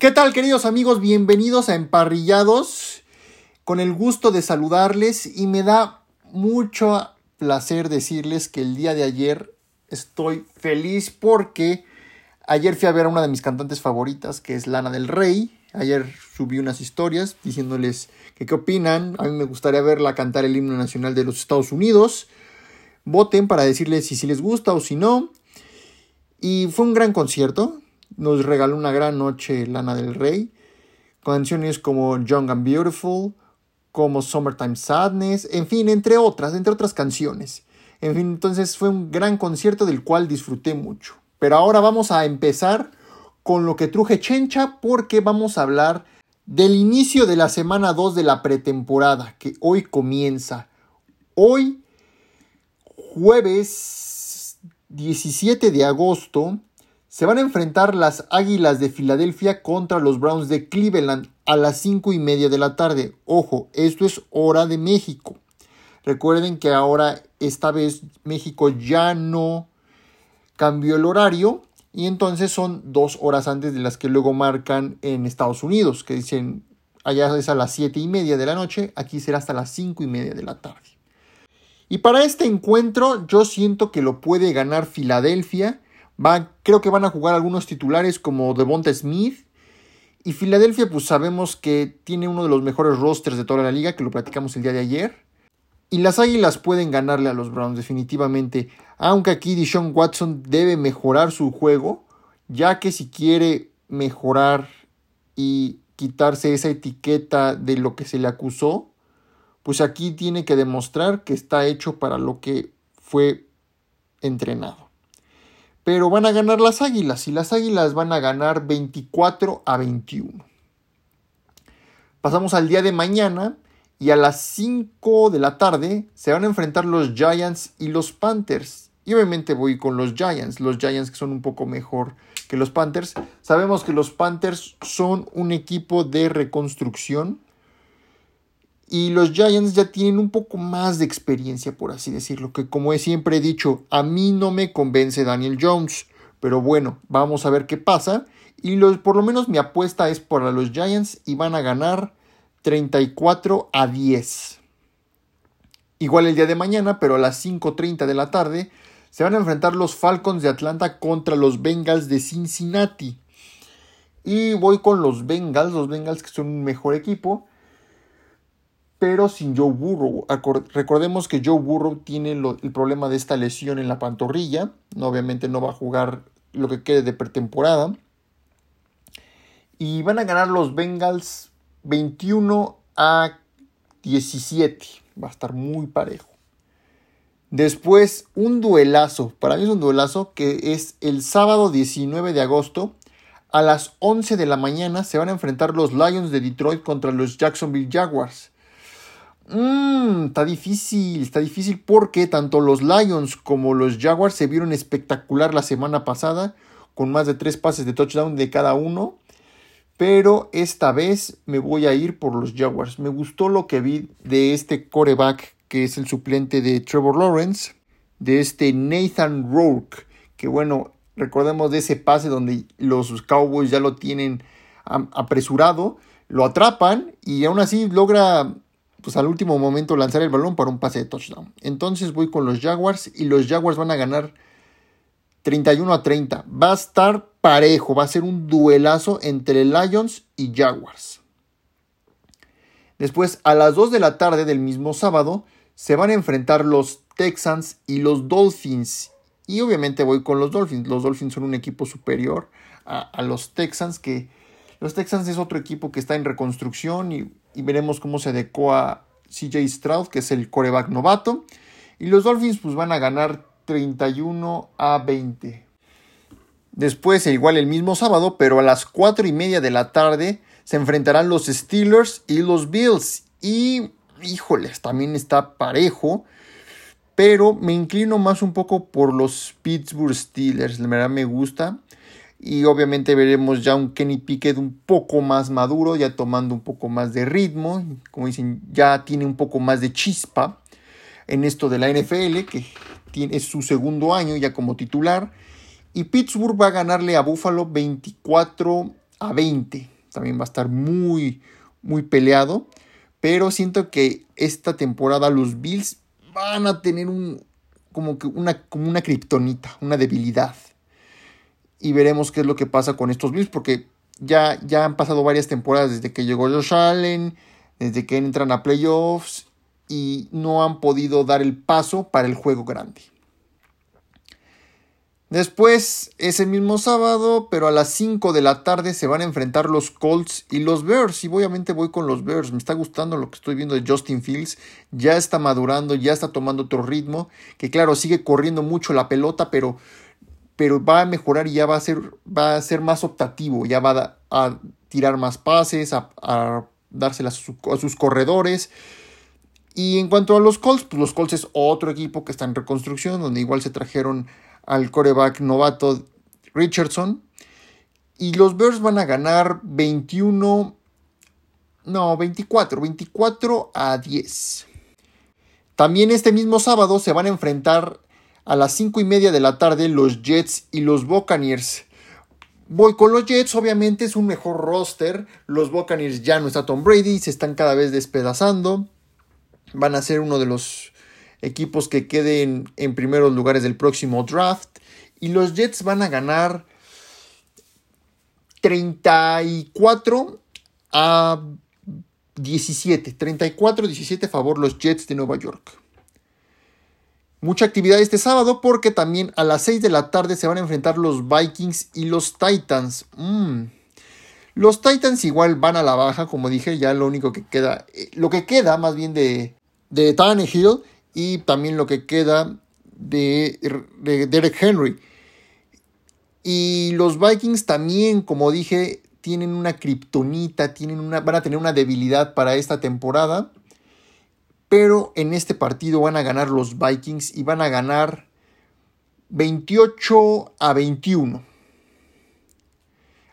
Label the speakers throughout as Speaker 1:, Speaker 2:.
Speaker 1: ¿Qué tal queridos amigos? Bienvenidos a Emparrillados. Con el gusto de saludarles y me da mucho placer decirles que el día de ayer estoy feliz porque ayer fui a ver a una de mis cantantes favoritas que es Lana del Rey. Ayer subí unas historias diciéndoles que qué opinan. A mí me gustaría verla cantar el himno nacional de los Estados Unidos. Voten para decirles si, si les gusta o si no. Y fue un gran concierto. Nos regaló una gran noche Lana del Rey. Canciones como Young and Beautiful, como Summertime Sadness, en fin, entre otras, entre otras canciones. En fin, entonces fue un gran concierto del cual disfruté mucho. Pero ahora vamos a empezar con lo que truje Chencha porque vamos a hablar del inicio de la semana 2 de la pretemporada que hoy comienza. Hoy, jueves 17 de agosto, se van a enfrentar las Águilas de Filadelfia contra los Browns de Cleveland a las 5 y media de la tarde. Ojo, esto es hora de México. Recuerden que ahora, esta vez, México ya no cambió el horario y entonces son dos horas antes de las que luego marcan en Estados Unidos, que dicen allá es a las 7 y media de la noche, aquí será hasta las 5 y media de la tarde. Y para este encuentro yo siento que lo puede ganar Filadelfia creo que van a jugar algunos titulares como Devonta Smith. Y Filadelfia, pues sabemos que tiene uno de los mejores rosters de toda la liga, que lo platicamos el día de ayer. Y las Águilas pueden ganarle a los Browns, definitivamente. Aunque aquí Deshaun Watson debe mejorar su juego, ya que si quiere mejorar y quitarse esa etiqueta de lo que se le acusó, pues aquí tiene que demostrar que está hecho para lo que fue entrenado pero van a ganar las Águilas y las Águilas van a ganar 24 a 21. Pasamos al día de mañana y a las 5 de la tarde se van a enfrentar los Giants y los Panthers. Y obviamente voy con los Giants, los Giants que son un poco mejor que los Panthers. Sabemos que los Panthers son un equipo de reconstrucción y los Giants ya tienen un poco más de experiencia, por así decirlo, que como siempre he dicho, a mí no me convence Daniel Jones. Pero bueno, vamos a ver qué pasa. Y los, por lo menos mi apuesta es para los Giants y van a ganar 34 a 10. Igual el día de mañana, pero a las 5.30 de la tarde, se van a enfrentar los Falcons de Atlanta contra los Bengals de Cincinnati. Y voy con los Bengals, los Bengals que son un mejor equipo pero sin Joe Burrow. Recordemos que Joe Burrow tiene el problema de esta lesión en la pantorrilla. obviamente no va a jugar lo que quede de pretemporada. Y van a ganar los Bengals 21 a 17. Va a estar muy parejo. Después un duelazo. Para mí es un duelazo que es el sábado 19 de agosto. A las 11 de la mañana se van a enfrentar los Lions de Detroit contra los Jacksonville Jaguars. Mmm, está difícil, está difícil porque tanto los Lions como los Jaguars se vieron espectacular la semana pasada, con más de tres pases de touchdown de cada uno. Pero esta vez me voy a ir por los Jaguars. Me gustó lo que vi de este coreback que es el suplente de Trevor Lawrence, de este Nathan Rourke, que bueno, recordemos de ese pase donde los Cowboys ya lo tienen apresurado, lo atrapan y aún así logra pues al último momento lanzar el balón para un pase de touchdown. Entonces voy con los Jaguars y los Jaguars van a ganar 31 a 30. Va a estar parejo, va a ser un duelazo entre Lions y Jaguars. Después, a las 2 de la tarde del mismo sábado, se van a enfrentar los Texans y los Dolphins. Y obviamente voy con los Dolphins. Los Dolphins son un equipo superior a, a los Texans que los Texans es otro equipo que está en reconstrucción y, veremos cómo se adecua CJ Stroud, que es el coreback novato. Y los Dolphins pues van a ganar 31 a 20. Después, igual el mismo sábado, pero a las 4 y media de la tarde, se enfrentarán los Steelers y los Bills. Y, híjoles, también está parejo. Pero me inclino más un poco por los Pittsburgh Steelers. La verdad me gusta. Y obviamente veremos ya un Kenny Pickett un poco más maduro, ya tomando un poco más de ritmo. Como dicen, ya tiene un poco más de chispa en esto de la NFL, que tiene su segundo año ya como titular. Y Pittsburgh va a ganarle a Buffalo 24 a 20. También va a estar muy, muy peleado. Pero siento que esta temporada los Bills van a tener un, como que una, como una kriptonita, una debilidad. Y veremos qué es lo que pasa con estos Bills, porque ya, ya han pasado varias temporadas desde que llegó Josh Allen, desde que entran a playoffs y no han podido dar el paso para el juego grande. Después, ese mismo sábado, pero a las 5 de la tarde se van a enfrentar los Colts y los Bears. Y obviamente voy con los Bears. Me está gustando lo que estoy viendo de Justin Fields. Ya está madurando, ya está tomando otro ritmo. Que claro, sigue corriendo mucho la pelota, pero, pero va a mejorar y ya va a ser, va a ser más optativo. Ya va a, tirar más pases, a, a dárselas a, sus corredores. Y en cuanto a los Colts, pues los Colts es otro equipo que está en reconstrucción, donde igual se trajeron al coreback novato Richardson. Y los Bears van a ganar 21, no, 24, 24 a 10. También este mismo sábado se van a enfrentar a las 5 y media de la tarde los Jets y los Buccaneers. Voy con los Jets, obviamente es un mejor roster. Los Buccaneers ya no está Tom Brady, se están cada vez despedazando. Van a ser uno de los equipos que queden en primeros lugares del próximo draft. Y los Jets van a ganar 34 a 17. 34-17 a favor los Jets de Nueva York. Mucha actividad este sábado porque también a las 6 de la tarde se van a enfrentar los Vikings y los Titans. Mm. Los Titans igual van a la baja, como dije, ya lo único que queda, eh, lo que queda más bien de, de Tannehill y también lo que queda de, Derek Henry. Y los Vikings también, como dije, tienen una kriptonita, tienen una, van a tener una debilidad para esta temporada. Pero en este partido van a ganar los Vikings y van a ganar 28 a 21.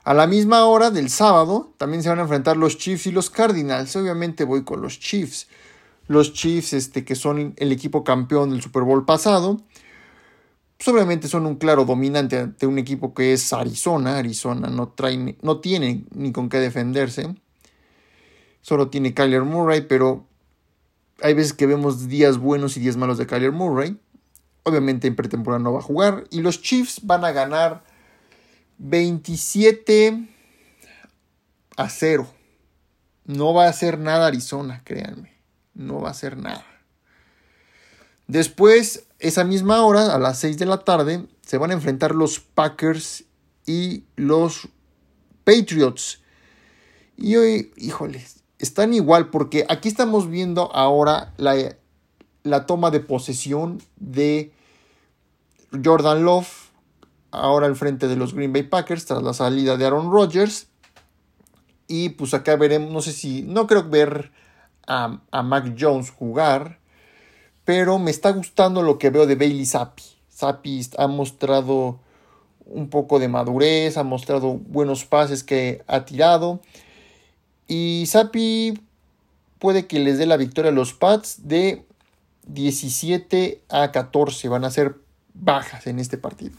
Speaker 1: A la misma hora del sábado también se van a enfrentar los Chiefs y los Cardinals. Obviamente voy con los Chiefs los Chiefs, este, que son el equipo campeón del Super Bowl pasado, pues obviamente son un claro dominante ante un equipo que es Arizona. Arizona no, trae, no tiene ni con qué defenderse. Solo tiene Kyler Murray, pero hay veces que vemos días buenos y días malos de Kyler Murray. Obviamente en pretemporada no va a jugar. Y los Chiefs van a ganar 27 a 0. No va a hacer nada Arizona, créanme no va a hacer nada. Después, esa misma hora, a las 6 de la tarde, se van a enfrentar los Packers y los Patriots. Y hoy, híjoles, están igual porque aquí estamos viendo ahora la, la toma de posesión de Jordan Love, ahora al frente de los Green Bay Packers, tras la salida de Aaron Rodgers. Y pues acá veremos, no sé si, no creo ver a, Mac Jones jugar, pero me está gustando lo que veo de Bailey Zappi. Zappi ha mostrado un poco de madurez, ha mostrado buenos pases que ha tirado. Y Zappi puede que les dé la victoria a los Pats de 17 a 14. Van a ser bajas en este partido.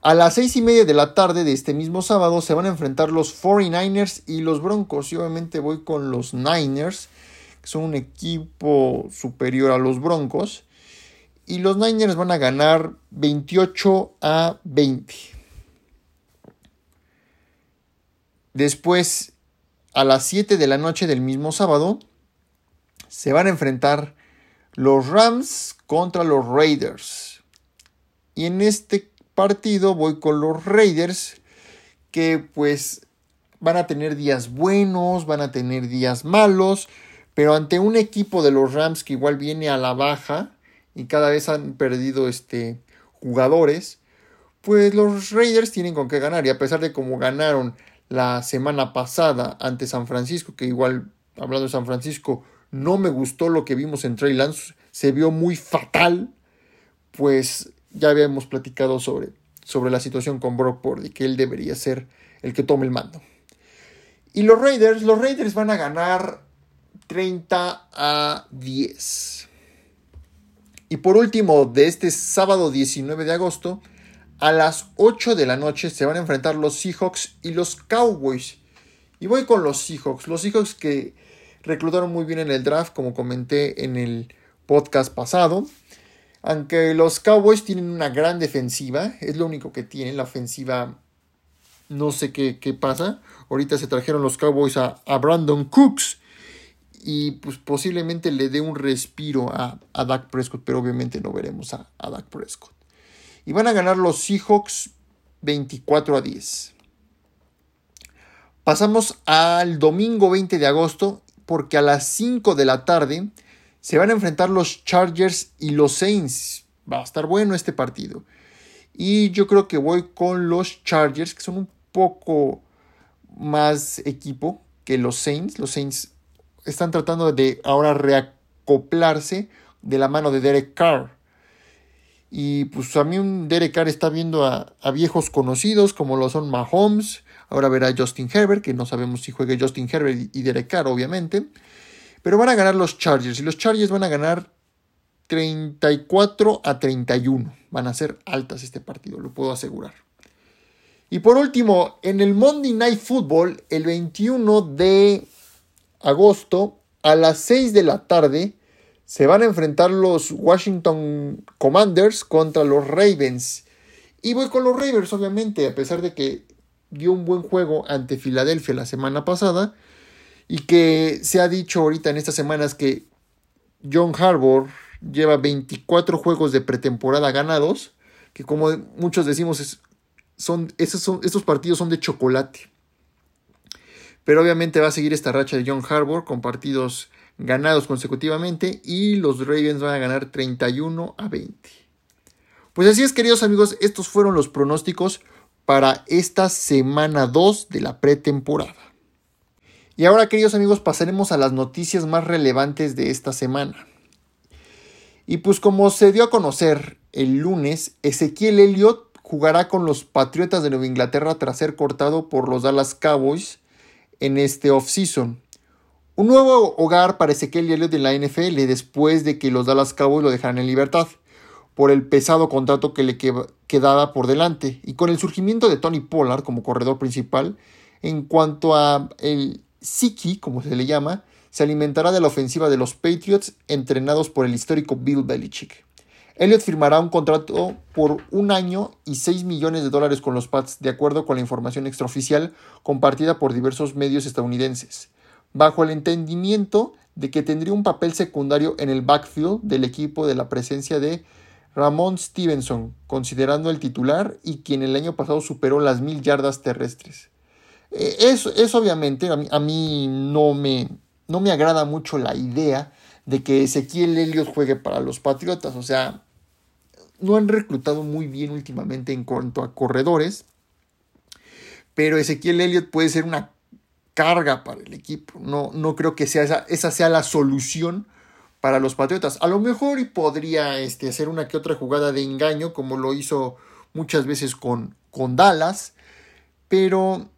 Speaker 1: A las seis y media de la tarde de este mismo sábado se van a enfrentar los 49ers y los Broncos. Y obviamente voy con los Niners, que son un equipo superior a los Broncos. Y los Niners van a ganar 28 a 20. Después, a las 7 de la noche del mismo sábado, se van a enfrentar los Rams contra los Raiders. Y en este partido voy con los Raiders que pues van a tener días buenos, van a tener días malos, pero ante un equipo de los Rams que igual viene a la baja y cada vez han perdido este jugadores, pues los Raiders tienen con qué ganar y a pesar de como ganaron la semana pasada ante San Francisco, que igual hablando de San Francisco no me gustó lo que vimos en Trey Lance, se vio muy fatal, pues ya habíamos platicado sobre, sobre la situación con Brock Purdy, que él debería ser el que tome el mando. Y los Raiders, los Raiders van a ganar 30 a 10. Y por último, de este sábado 19 de agosto, a las 8 de la noche se van a enfrentar los Seahawks y los Cowboys. Y voy con los Seahawks. Los Seahawks que reclutaron muy bien en el draft, como comenté en el podcast pasado. Aunque los Cowboys tienen una gran defensiva, es lo único que tienen. La ofensiva, no sé qué, pasa. Ahorita se trajeron los Cowboys a, Brandon Cooks. Y pues posiblemente le dé un respiro a, a Dak Prescott, pero obviamente no veremos a, a Dak Prescott. Y van a ganar los Seahawks 24 a 10. Pasamos al domingo 20 de agosto porque a las 5 de la tarde se van a enfrentar los Chargers y los Saints. Va a estar bueno este partido. Y yo creo que voy con los Chargers, que son un poco más equipo que los Saints. Los Saints están tratando de ahora reacoplarse de la mano de Derek Carr. Y pues a mí un Derek Carr está viendo a, viejos conocidos como lo son Mahomes. Ahora verá Justin Herbert, que no sabemos si juegue Justin Herbert y Derek Carr, obviamente. Pero van a ganar los Chargers y los Chargers van a ganar 34 a 31. Van a ser altas este partido, lo puedo asegurar. Y por último, en el Monday Night Football, el 21 de agosto, a las 6 de la tarde, se van a enfrentar los Washington Commanders contra los Ravens. Y voy con los Ravens, obviamente, a pesar de que dio un buen juego ante Filadelfia la semana pasada y que se ha dicho ahorita en estas semanas que John Harbour lleva 24 juegos de pretemporada ganados, que como muchos decimos, son, esos estos partidos son de chocolate. Pero obviamente va a seguir esta racha de John Harbour con partidos ganados consecutivamente y los Ravens van a ganar 31 a 20. Pues así es, queridos amigos, estos fueron los pronósticos para esta semana 2 de la pretemporada. Y ahora, queridos amigos, pasaremos a las noticias más relevantes de esta semana. Y pues como se dio a conocer el lunes, Ezequiel Elliott jugará con los Patriotas de Nueva Inglaterra tras ser cortado por los Dallas Cowboys en este offseason. Un nuevo hogar para Ezequiel Elliott en la NFL después de que los Dallas Cowboys lo dejaran en libertad por el pesado contrato que le quedaba por delante y con el surgimiento de Tony Pollard como corredor principal en cuanto a el Siki, como se le llama, se alimentará de la ofensiva de los Patriots entrenados por el histórico Bill Belichick. Elliott firmará un contrato por un año y 6 millones de dólares con los Pats, de acuerdo con la información extraoficial compartida por diversos medios estadounidenses, bajo el entendimiento de que tendría un papel secundario en el backfield del equipo de la presencia de Ramón Stevenson, considerando el titular y quien el año pasado superó las mil yardas terrestres. Eh, es, obviamente, a mí, no, me, no me agrada mucho la idea de que Ezequiel Elliott juegue para los Patriotas. O sea, no han reclutado muy bien últimamente en cuanto a corredores. Pero Ezequiel Elliott puede ser una carga para el equipo. No, no creo que sea esa, esa sea la solución para los Patriotas. A lo mejor y podría este, hacer una que otra jugada de engaño, como lo hizo muchas veces con, con Dallas. Pero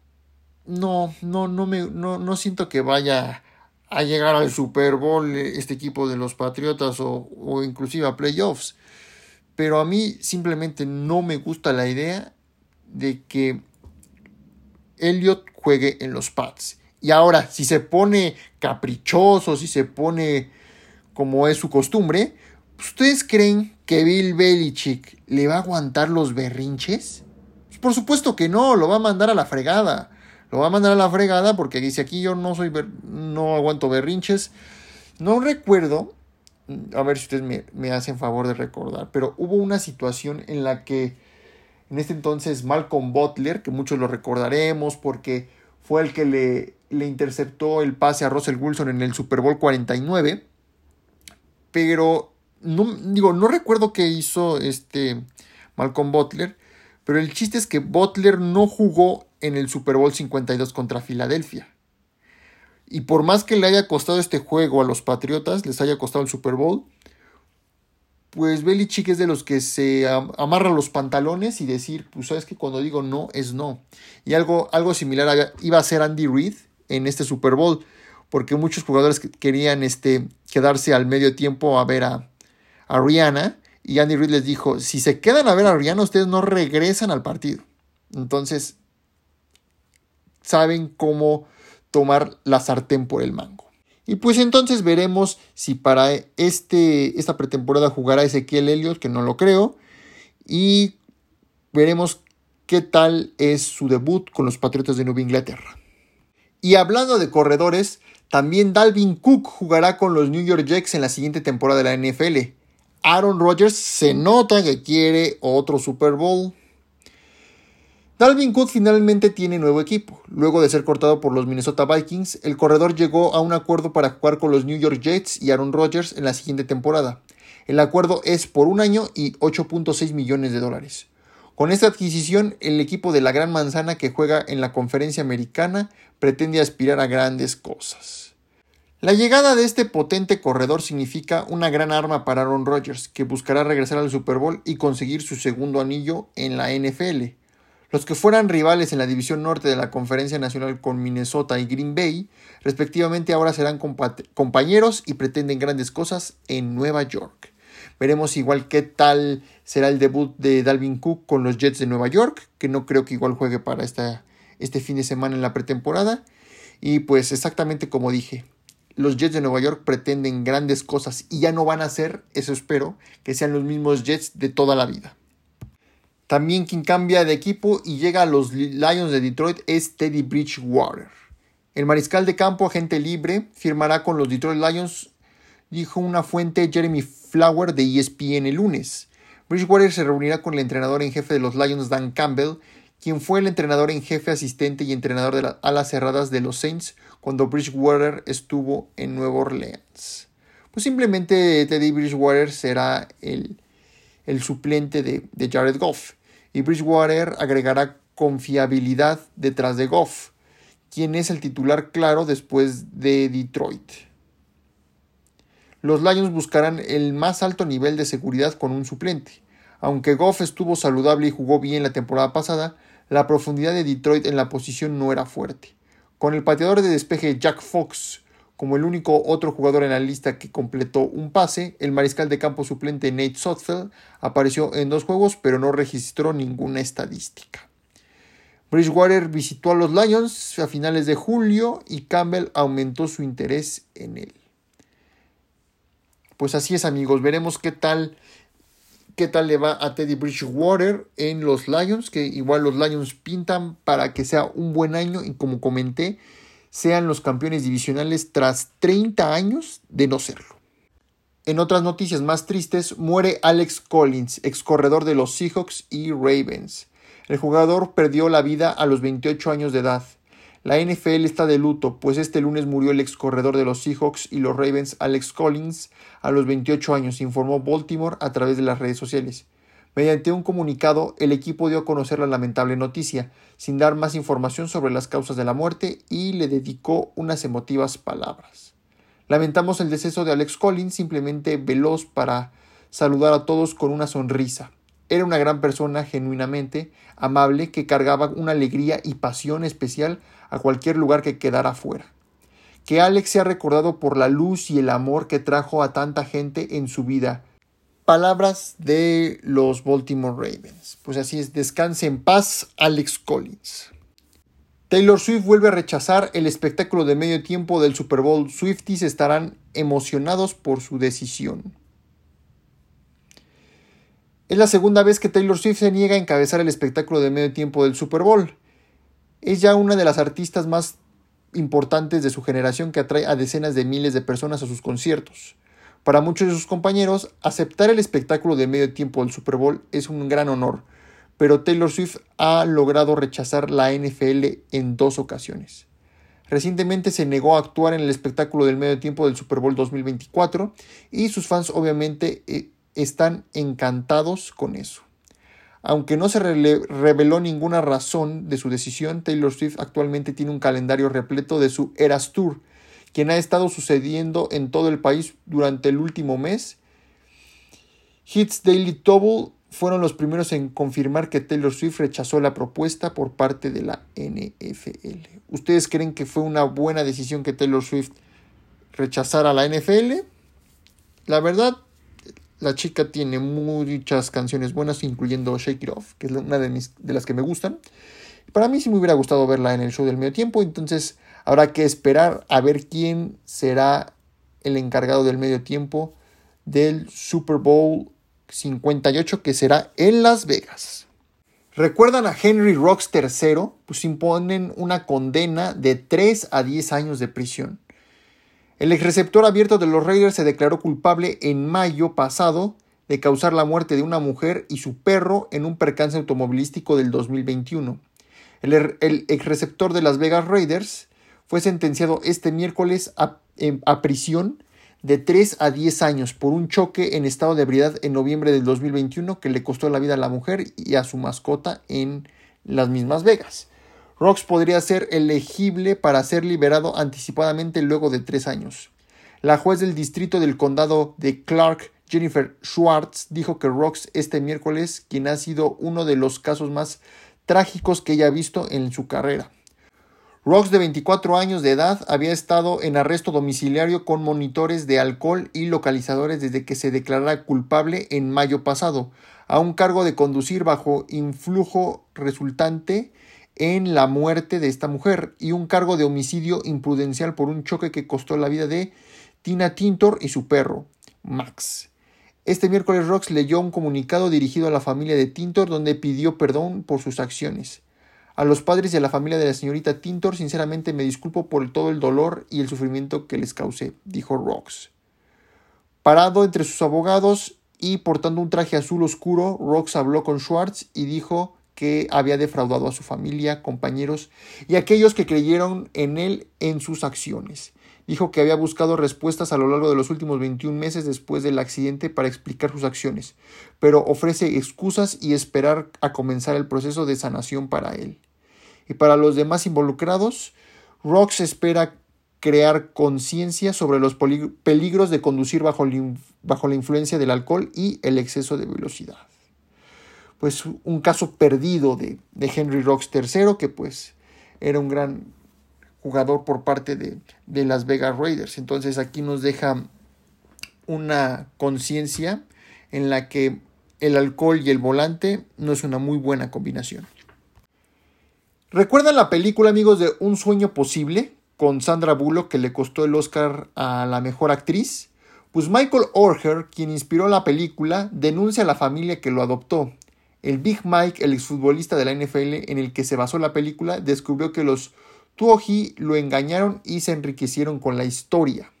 Speaker 1: no, no, no, me, no, no siento que vaya a llegar al Super Bowl este equipo de los Patriotas o, o inclusive a playoffs. Pero a mí simplemente no me gusta la idea de que Elliot juegue en los Pats. Y ahora, si se pone caprichoso, si se pone como es su costumbre, ¿ustedes creen que Bill Belichick le va a aguantar los berrinches? Pues por supuesto que no, lo va a mandar a la fregada. Lo va a mandar a la fregada porque dice aquí yo no soy no aguanto berrinches. No recuerdo, a ver si ustedes me, me, hacen favor de recordar, pero hubo una situación en la que en este entonces Malcolm Butler, que muchos lo recordaremos porque fue el que le, le interceptó el pase a Russell Wilson en el Super Bowl 49, pero no, digo, no recuerdo qué hizo este Malcolm Butler, pero el chiste es que Butler no jugó en el Super Bowl 52 contra Filadelfia. Y por más que le haya costado este juego a los Patriotas, les haya costado el Super Bowl, pues Belichick es de los que se amarra los pantalones y decir, pues sabes que cuando digo no es no. Y algo, algo similar iba a ser Andy Reid en este Super Bowl, porque muchos jugadores querían este, quedarse al medio tiempo a ver a, a Rihanna Y Andy Reid les dijo, si se quedan a ver a Rihanna, ustedes no regresan al partido. Entonces, saben cómo tomar la sartén por el mango. Y pues entonces veremos si para este, esta pretemporada jugará Ezequiel Elliott, que no lo creo. Y veremos qué tal es su debut con los Patriotas de Nueva Inglaterra. Y hablando de corredores, también Dalvin Cook jugará con los New York Jets en la siguiente temporada de la NFL. Aaron Rodgers se nota que quiere otro Super Bowl. Dalvin Cook finalmente tiene nuevo equipo. Luego de ser cortado por los Minnesota Vikings, el corredor llegó a un acuerdo para jugar con los New York Jets y Aaron Rodgers en la siguiente temporada. El acuerdo es por un año y 8.6 millones de dólares. Con esta adquisición, el equipo de la Gran Manzana que juega en la conferencia americana pretende aspirar a grandes cosas. La llegada de este potente corredor significa una gran arma para Aaron Rodgers, que buscará regresar al Super Bowl y conseguir su segundo anillo en la NFL. Los que fueran rivales en la división norte de la Conferencia Nacional con Minnesota y Green Bay, respectivamente, ahora serán compañeros y pretenden grandes cosas en Nueva York. Veremos igual qué tal será el debut de Dalvin Cook con los Jets de Nueva York, que no creo que igual juegue para este fin de semana en la pretemporada. Y pues exactamente como dije, los Jets de Nueva York pretenden grandes cosas y ya no van a ser, eso espero, que sean los mismos Jets de toda la vida. También quien cambia de equipo y llega a los Lions de Detroit es Teddy Bridgewater. El mariscal de campo, agente libre, firmará con los Detroit Lions, dijo una fuente Jeremy Flower de ESPN el lunes. Bridgewater se reunirá con el entrenador en jefe de los Lions, Dan Campbell, quien fue el entrenador en jefe asistente y entrenador de las alas cerradas de los Saints cuando Bridgewater estuvo en Nueva Orleans. Pues simplemente Teddy Bridgewater será el, el suplente de, de Jared Goff y Bridgewater agregará confiabilidad detrás de Goff, quien es el titular claro después de Detroit los Lions buscarán el más alto nivel de seguridad con un suplente. Aunque Goff estuvo saludable y jugó bien la temporada pasada, la profundidad de Detroit en la posición no era fuerte. Con el pateador de despeje Jack Fox como el único otro jugador en la lista que completó un pase, el mariscal de campo suplente Nate Sotfeld apareció en dos juegos pero no registró ninguna estadística. Bridgewater visitó a los Lions a finales de julio y Campbell aumentó su interés en él pues así es amigos, veremos qué tal qué tal le va a Teddy Bridgewater en los Lions, que igual los Lions pintan para que sea un buen año y como comenté, sean los campeones divisionales tras 30 años de no serlo. En otras noticias más tristes, muere Alex Collins, ex corredor de los Seahawks y Ravens. El jugador perdió la vida a los 28 años de edad. La NFL está de luto, pues este lunes murió el ex corredor de los Seahawks y los Ravens Alex Collins a los 28 años, informó Baltimore a través de las redes sociales. Mediante un comunicado, el equipo dio a conocer la lamentable noticia, sin dar más información sobre las causas de la muerte, y le dedicó unas emotivas palabras. Lamentamos el deceso de Alex Collins, simplemente veloz para saludar a todos con una sonrisa. Era una gran persona genuinamente amable que cargaba una alegría y pasión especial a cualquier lugar que quedara fuera. Que Alex sea recordado por la luz y el amor que trajo a tanta gente en su vida. Palabras de los Baltimore Ravens. Pues así es, descanse en paz Alex Collins. Taylor Swift vuelve a rechazar el espectáculo de medio tiempo del Super Bowl. Swifties estarán emocionados por su decisión. Es la segunda vez que Taylor Swift se niega a encabezar el espectáculo de medio tiempo del Super Bowl. Es ya una de las artistas más importantes de su generación que atrae a decenas de miles de personas a sus conciertos. Para muchos de sus compañeros, aceptar el espectáculo de medio tiempo del Super Bowl es un gran honor, pero Taylor Swift ha logrado rechazar la NFL en dos ocasiones. Recientemente se negó a actuar en el espectáculo del medio tiempo del Super Bowl 2024 y sus fans obviamente eh, están encantados con eso. Aunque no se reveló ninguna razón de su decisión, Taylor Swift actualmente tiene un calendario repleto de su Eras Tour, quien ha estado sucediendo en todo el país durante el último mes. Hits Daily Double fueron los primeros en confirmar que Taylor Swift rechazó la propuesta por parte de la NFL. ¿Ustedes creen que fue una buena decisión que Taylor Swift rechazara la NFL? La verdad, La chica tiene muchas canciones buenas, incluyendo Shake It Off, que es una de, las que me gustan. Para mí sí me hubiera gustado verla en el show del medio tiempo, entonces habrá que esperar a ver quién será el encargado del medio tiempo del Super Bowl 58 que será en Las Vegas. ¿Recuerdan a Henry Rocks III? Pues imponen una condena de 3 a 10 años de prisión. El ex receptor abierto de los Raiders se declaró culpable en mayo pasado de causar la muerte de una mujer y su perro en un percance automovilístico del 2021. El, er, el ex receptor de Las Vegas Raiders fue sentenciado este miércoles a, a prisión de 3 a 10 años por un choque en estado de ebriedad en noviembre del 2021 que le costó la vida a la mujer y a su mascota en las mismas Vegas. Rox podría ser elegible para ser liberado anticipadamente luego de tres años. La juez del distrito del condado de Clark, Jennifer Schwartz, dijo que Rox este miércoles, quien ha sido uno de los casos más trágicos que ella ha visto en su carrera. Rocks, de 24 años de edad, había estado en arresto domiciliario con monitores de alcohol y localizadores desde que se declarara culpable en mayo pasado, a un cargo de conducir bajo influjo resultante en la muerte de esta mujer y un cargo de homicidio imprudencial por un choque que costó la vida de Tina Tintor y su perro, Max. Este miércoles Rox leyó un comunicado dirigido a la familia de Tintor donde pidió perdón por sus acciones. A los padres y a la familia de la señorita Tintor, sinceramente me disculpo por todo el dolor y el sufrimiento que les causé, dijo Rox. Parado entre sus abogados y portando un traje azul oscuro, Rox habló con Schwartz y dijo que había defraudado a su familia, compañeros y aquellos que creyeron en él en sus acciones. Dijo que había buscado respuestas a lo largo de los últimos 21 meses después del accidente para explicar sus acciones, pero ofrece excusas y esperar a comenzar el proceso de sanación para él y para los demás involucrados, Rox espera crear conciencia sobre los peligros de conducir bajo, bajo, la influencia del alcohol y el exceso de velocidad. Pues un caso perdido de, de Henry Rocks III, que pues era un gran jugador por parte de, de Las Vegas Raiders. Entonces aquí nos deja una conciencia en la que el alcohol y el volante no es una muy buena combinación. ¿Recuerdan la película, amigos, de Un sueño posible? Con Sandra Bullock, que le costó el Oscar a la mejor actriz. Pues Michael Orher, quien inspiró la película, denuncia a la familia que lo adoptó. El Big Mike, el exfutbolista de la NFL en el que se basó la película, descubrió que los Tuoji lo engañaron y se enriquecieron con la historia.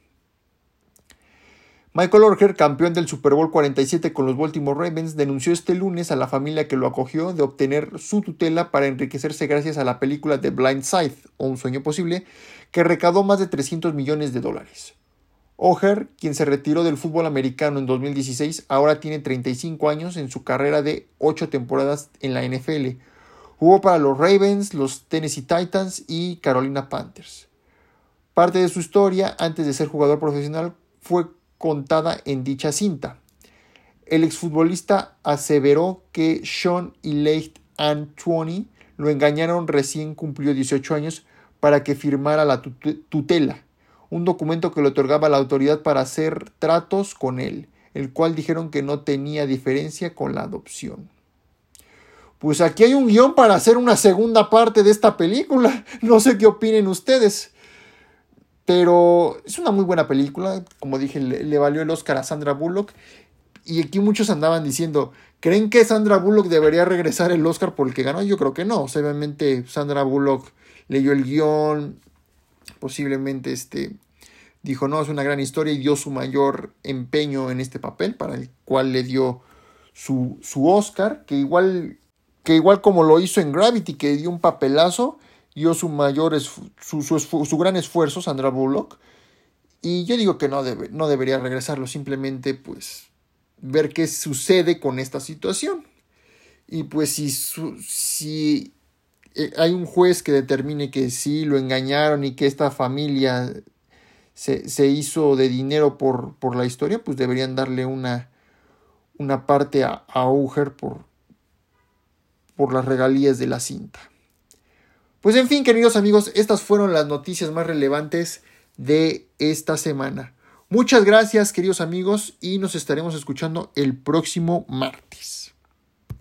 Speaker 1: Michael Orger, campeón del Super Bowl 47 con los Baltimore Ravens, denunció este lunes a la familia que lo acogió de obtener su tutela para enriquecerse gracias a la película The Blind Side, o Un sueño posible, que recaudó más de 300 millones de dólares. Oger, quien se retiró del fútbol americano en 2016, ahora tiene 35 años en su carrera de 8 temporadas en la NFL. Jugó para los Ravens, los Tennessee Titans y Carolina Panthers. Parte de su historia, antes de ser jugador profesional, fue contada en dicha cinta. El exfutbolista aseveró que Sean y Leigh Antoine lo engañaron recién cumplió 18 años para que firmara la tutela, un documento que le otorgaba la autoridad para hacer tratos con él, el cual dijeron que no tenía diferencia con la adopción. Pues aquí hay un guion para hacer una segunda parte de esta película. No sé qué opinen ustedes. Pero es una muy buena película. Como dije, le, valió el Oscar a Sandra Bullock. Y aquí muchos andaban diciendo, ¿creen que Sandra Bullock debería regresar el Oscar por el que ganó? Yo creo que no. obviamente Sandra Bullock leyó el guion, posiblemente este, dijo, no, es una gran historia y dio su mayor empeño en este papel, para el cual le dio su, su Oscar, que igual, que igual como lo hizo en Gravity, que dio un papelazo, dio su mayor su, su, gran esfuerzo Sandra Bullock. Y yo digo que no, debe, no debería regresarlo simplemente pues ver qué sucede con esta situación. Y pues si, si eh, hay un juez que determine que sí lo engañaron y que esta familia se, se hizo de dinero por, por, la historia pues deberían darle una, una parte a, a por, por las regalías de la cinta. Pues en fin, queridos amigos, estas fueron las noticias más relevantes de esta semana. Muchas gracias queridos amigos y nos estaremos escuchando el próximo martes.